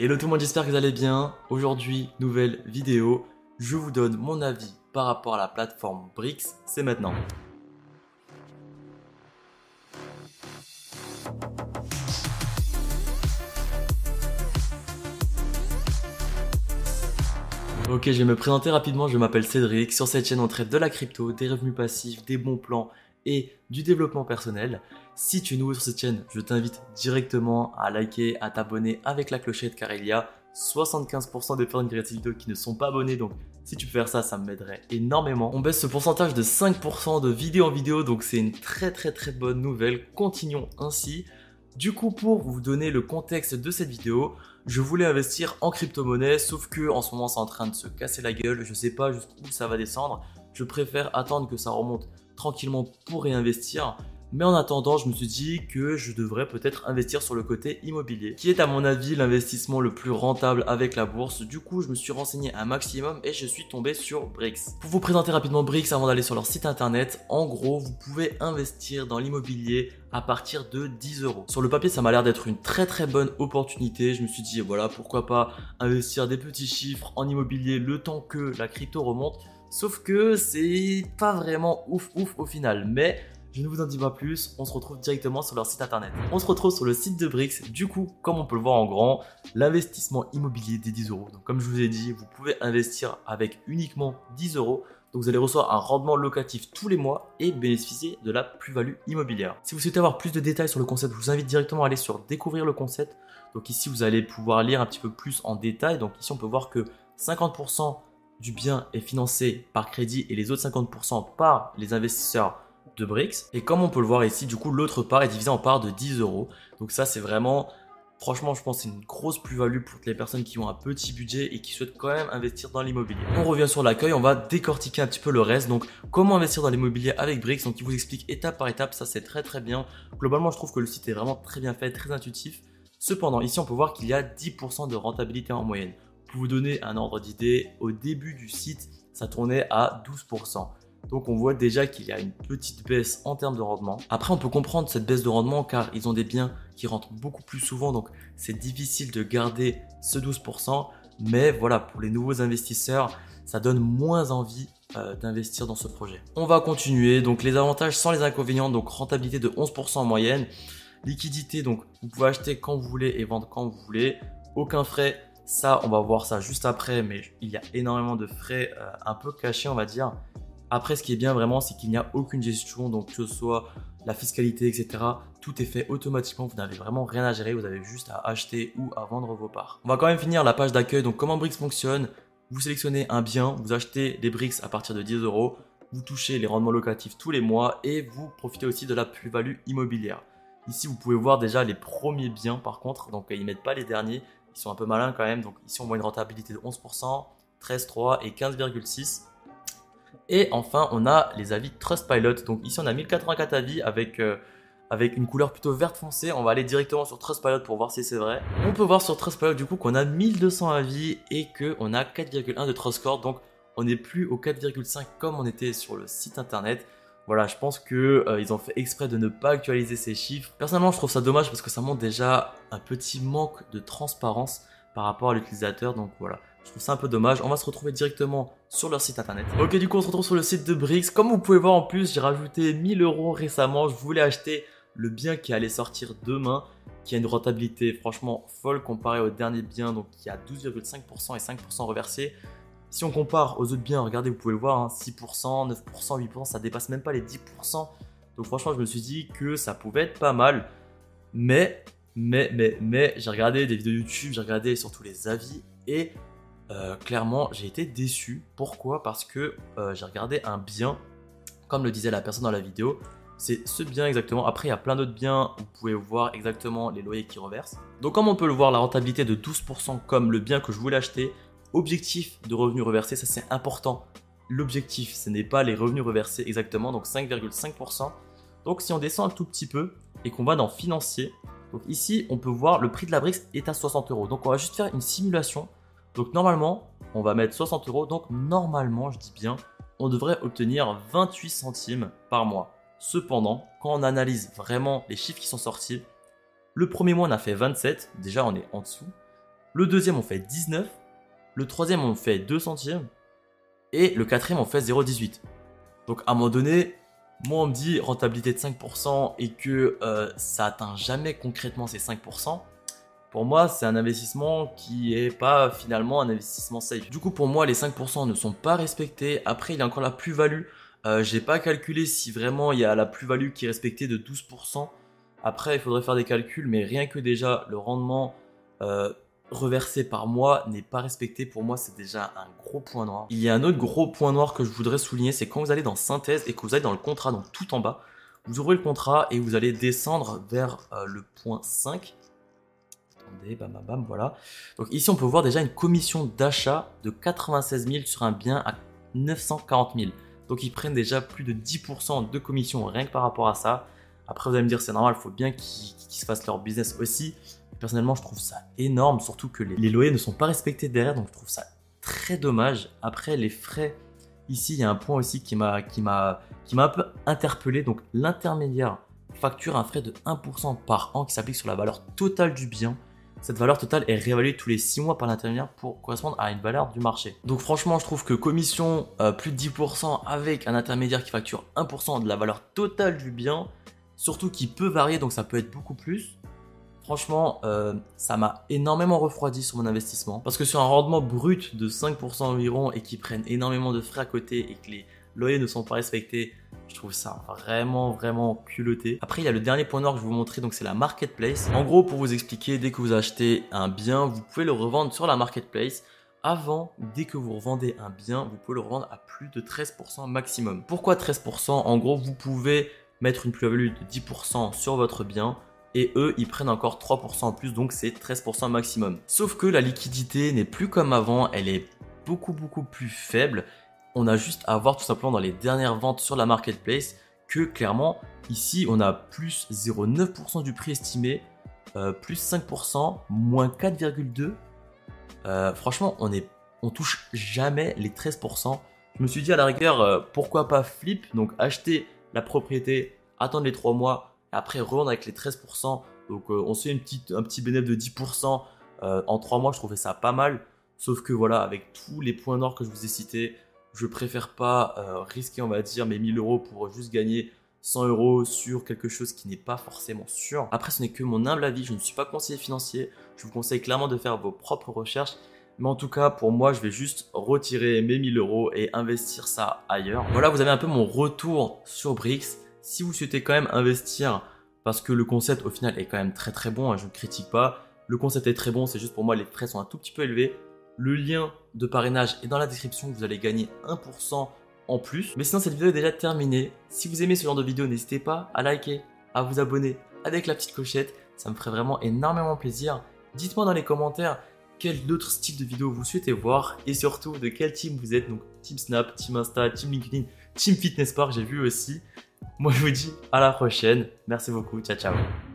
Hello tout le monde, j'espère que vous allez bien. Aujourd'hui, nouvelle vidéo. Je vous donne mon avis par rapport à la plateforme Brix. C'est maintenant. Ok, je vais me présenter rapidement. Je m'appelle Cédric. Sur cette chaîne, on traite de la crypto, des revenus passifs, des bons plans et du développement personnel. Si tu es nouveau sur cette chaîne, je t'invite directement à liker, à t'abonner avec la clochette car il y a 75% des personnes qui qui ne sont pas abonnés. Donc si tu peux faire ça, ça m'aiderait énormément. On baisse ce pourcentage de 5% de vidéo en vidéo, donc c'est une très très très bonne nouvelle. Continuons ainsi. Du coup, pour vous donner le contexte de cette vidéo, je voulais investir en crypto-monnaie, sauf que en ce moment c'est en train de se casser la gueule, je sais pas jusqu'où ça va descendre. Je préfère attendre que ça remonte tranquillement pour réinvestir. Mais en attendant, je me suis dit que je devrais peut-être investir sur le côté immobilier, qui est à mon avis l'investissement le plus rentable avec la bourse. Du coup, je me suis renseigné un maximum et je suis tombé sur Brix. Pour vous présenter rapidement Brix avant d'aller sur leur site internet, en gros, vous pouvez investir dans l'immobilier à partir de 10 euros. Sur le papier, ça m'a l'air d'être une très très bonne opportunité. Je me suis dit, voilà, pourquoi pas investir des petits chiffres en immobilier le temps que la crypto remonte. Sauf que c'est pas vraiment ouf ouf au final. Mais je ne vous en dis pas plus, on se retrouve directement sur leur site internet. On se retrouve sur le site de Brix. Du coup, comme on peut le voir en grand, l'investissement immobilier des 10 euros. Donc, comme je vous ai dit, vous pouvez investir avec uniquement 10 euros. Donc vous allez recevoir un rendement locatif tous les mois et bénéficier de la plus-value immobilière. Si vous souhaitez avoir plus de détails sur le concept, je vous invite directement à aller sur découvrir le concept. Donc ici vous allez pouvoir lire un petit peu plus en détail. Donc ici on peut voir que 50% du bien est financé par crédit et les autres 50% par les investisseurs de Brix. Et comme on peut le voir ici, du coup, l'autre part est divisée en parts de 10 euros. Donc ça, c'est vraiment, franchement, je pense c'est une grosse plus-value pour les personnes qui ont un petit budget et qui souhaitent quand même investir dans l'immobilier. On revient sur l'accueil, on va décortiquer un petit peu le reste. Donc, comment investir dans l'immobilier avec Brix? Donc, il vous explique étape par étape, ça c'est très très bien. Globalement, je trouve que le site est vraiment très bien fait, très intuitif. Cependant, ici, on peut voir qu'il y a 10% de rentabilité en moyenne. Pour vous donner un ordre d'idée, au début du site, ça tournait à 12%. Donc on voit déjà qu'il y a une petite baisse en termes de rendement. Après on peut comprendre cette baisse de rendement car ils ont des biens qui rentrent beaucoup plus souvent donc c'est difficile de garder ce 12%. Mais voilà, pour les nouveaux investisseurs, ça donne moins envie euh, d'investir dans ce projet. On va continuer. Donc les avantages sans les inconvénients, donc rentabilité de 11% en moyenne. Liquidité, donc vous pouvez acheter quand vous voulez et vendre quand vous voulez. Aucun frais. Ça, on va voir ça juste après, mais il y a énormément de frais euh, un peu cachés, on va dire. Après, ce qui est bien vraiment, c'est qu'il n'y a aucune gestion, donc que ce soit la fiscalité, etc. Tout est fait automatiquement, vous n'avez vraiment rien à gérer, vous avez juste à acheter ou à vendre vos parts. On va quand même finir la page d'accueil, donc comment Brix fonctionne. Vous sélectionnez un bien, vous achetez des Brix à partir de 10 euros, vous touchez les rendements locatifs tous les mois et vous profitez aussi de la plus-value immobilière. Ici, vous pouvez voir déjà les premiers biens par contre, donc ils ne mettent pas les derniers, ils sont un peu malins quand même. Donc ici, on voit une rentabilité de 11%, 13,3 et 15,6. Et enfin, on a les avis Trustpilot. Donc ici, on a 1084 avis avec, euh, avec une couleur plutôt verte foncée. On va aller directement sur Trustpilot pour voir si c'est vrai. On peut voir sur Trustpilot du coup qu'on a 1200 avis et qu'on a 4,1 de Trust Score. Donc on n'est plus au 4,5 comme on était sur le site internet. Voilà, je pense qu'ils euh, ont fait exprès de ne pas actualiser ces chiffres. Personnellement, je trouve ça dommage parce que ça montre déjà un petit manque de transparence par rapport à l'utilisateur. Donc voilà, je trouve ça un peu dommage. On va se retrouver directement sur leur site internet. Ok, du coup, on se retrouve sur le site de Brix. Comme vous pouvez voir en plus, j'ai rajouté 1000 euros récemment. Je voulais acheter le bien qui allait sortir demain, qui a une rentabilité franchement folle comparé au dernier bien, donc qui a 12,5% et 5% reversés. Si on compare aux autres biens, regardez, vous pouvez le voir, 6%, 9%, 8%, ça dépasse même pas les 10%. Donc franchement, je me suis dit que ça pouvait être pas mal. Mais, mais, mais, mais, j'ai regardé des vidéos YouTube, j'ai regardé surtout les avis et euh, clairement, j'ai été déçu. Pourquoi? Parce que euh, j'ai regardé un bien, comme le disait la personne dans la vidéo, c'est ce bien exactement. Après, il y a plein d'autres biens vous pouvez voir exactement les loyers qui reversent. Donc, comme on peut le voir, la rentabilité de 12% comme le bien que je voulais acheter. Objectif de revenus reversés, ça c'est important. L'objectif, ce n'est pas les revenus reversés exactement, donc 5,5%. Donc, si on descend un tout petit peu et qu'on va dans financier, donc ici, on peut voir le prix de la Brix est à 60 euros. Donc, on va juste faire une simulation donc normalement, on va mettre 60 euros. Donc normalement, je dis bien, on devrait obtenir 28 centimes par mois. Cependant, quand on analyse vraiment les chiffres qui sont sortis, le premier mois on a fait 27, déjà on est en dessous. Le deuxième, on fait 19. Le troisième, on fait 2 centimes. Et le quatrième, on fait 0,18. Donc à un moment donné, moi on me dit rentabilité de 5% et que euh, ça atteint jamais concrètement ces 5%. Pour moi, c'est un investissement qui est pas finalement un investissement safe. Du coup, pour moi, les 5% ne sont pas respectés. Après, il y a encore la plus-value. Euh, j'ai pas calculé si vraiment il y a la plus-value qui est respectée de 12%. Après, il faudrait faire des calculs, mais rien que déjà le rendement euh, reversé par mois n'est pas respecté. Pour moi, c'est déjà un gros point noir. Il y a un autre gros point noir que je voudrais souligner, c'est quand vous allez dans synthèse et que vous allez dans le contrat, donc tout en bas, vous ouvrez le contrat et vous allez descendre vers euh, le point 5. Attendez, bam bam bam, voilà. Donc ici, on peut voir déjà une commission d'achat de 96 000 sur un bien à 940 000. Donc ils prennent déjà plus de 10% de commission rien que par rapport à ça. Après, vous allez me dire, c'est normal, il faut bien qu'ils se fassent leur business aussi. Personnellement, je trouve ça énorme, surtout que les, loyers ne sont pas respectés derrière, donc je trouve ça très dommage. Après, les frais, ici, il y a un point aussi qui m'a un peu interpellé. Donc, l'intermédiaire facture un frais de 1% par an qui s'applique sur la valeur totale du bien. Cette valeur totale est réévaluée tous les 6 mois par l'intermédiaire pour correspondre à une valeur du marché. Donc franchement, je trouve que commission euh, plus de 10% avec un intermédiaire qui facture 1% de la valeur totale du bien, surtout qui peut varier, donc ça peut être beaucoup plus. Franchement, euh, ça m'a énormément refroidi sur mon investissement. Parce que sur un rendement brut de 5% environ et qui prennent énormément de frais à côté et que les loyers ne sont pas respectés, je trouve ça vraiment, vraiment culotté. Après, il y a le dernier point noir que je vais vous montrer, donc c'est la marketplace. En gros, pour vous expliquer, dès que vous achetez un bien, vous pouvez le revendre sur la marketplace. Avant, dès que vous revendez un bien, vous pouvez le revendre à plus de 13% maximum. Pourquoi 13% En gros, vous pouvez mettre une plus-value de 10% sur votre bien et eux ils prennent encore 3% en plus donc c'est 13% maximum. Sauf que la liquidité n'est plus comme avant, elle est beaucoup beaucoup plus faible. On a juste à voir tout simplement dans les dernières ventes sur la marketplace que clairement ici on a plus 0,9% du prix estimé, euh, plus 5%, moins 4,2%. Euh, franchement on est on touche jamais les 13%. Je me suis dit à la rigueur euh, pourquoi pas flip donc acheter la propriété, attendre les 3 mois après, revendre avec les 13%. Donc, euh, on se fait une petite, un petit bénéfice de 10% euh, en 3 mois. Je trouvais ça pas mal. Sauf que voilà, avec tous les points d'or que je vous ai cités, je préfère pas euh, risquer, on va dire, mes 1000 euros pour juste gagner 100 euros sur quelque chose qui n'est pas forcément sûr. Après, ce n'est que mon humble avis. Je ne suis pas conseiller financier. Je vous conseille clairement de faire vos propres recherches. Mais en tout cas, pour moi, je vais juste retirer mes 1000 euros et investir ça ailleurs. Voilà, vous avez un peu mon retour sur Brix si vous souhaitez quand même investir, parce que le concept au final est quand même très très bon, hein, je ne critique pas, le concept est très bon, c'est juste pour moi les frais sont un tout petit peu élevés. Le lien de parrainage est dans la description, vous allez gagner 1% en plus. Mais sinon cette vidéo est déjà terminée. Si vous aimez ce genre de vidéo, n'hésitez pas à liker, à vous abonner avec la petite clochette, ça me ferait vraiment énormément plaisir. Dites-moi dans les commentaires quel autre style de vidéo vous souhaitez voir et surtout de quel team vous êtes, donc Team Snap, Team Insta, Team LinkedIn, Team Fitness Park, j'ai vu aussi. Moi, je vous dis à la prochaine. Merci beaucoup. Ciao, ciao.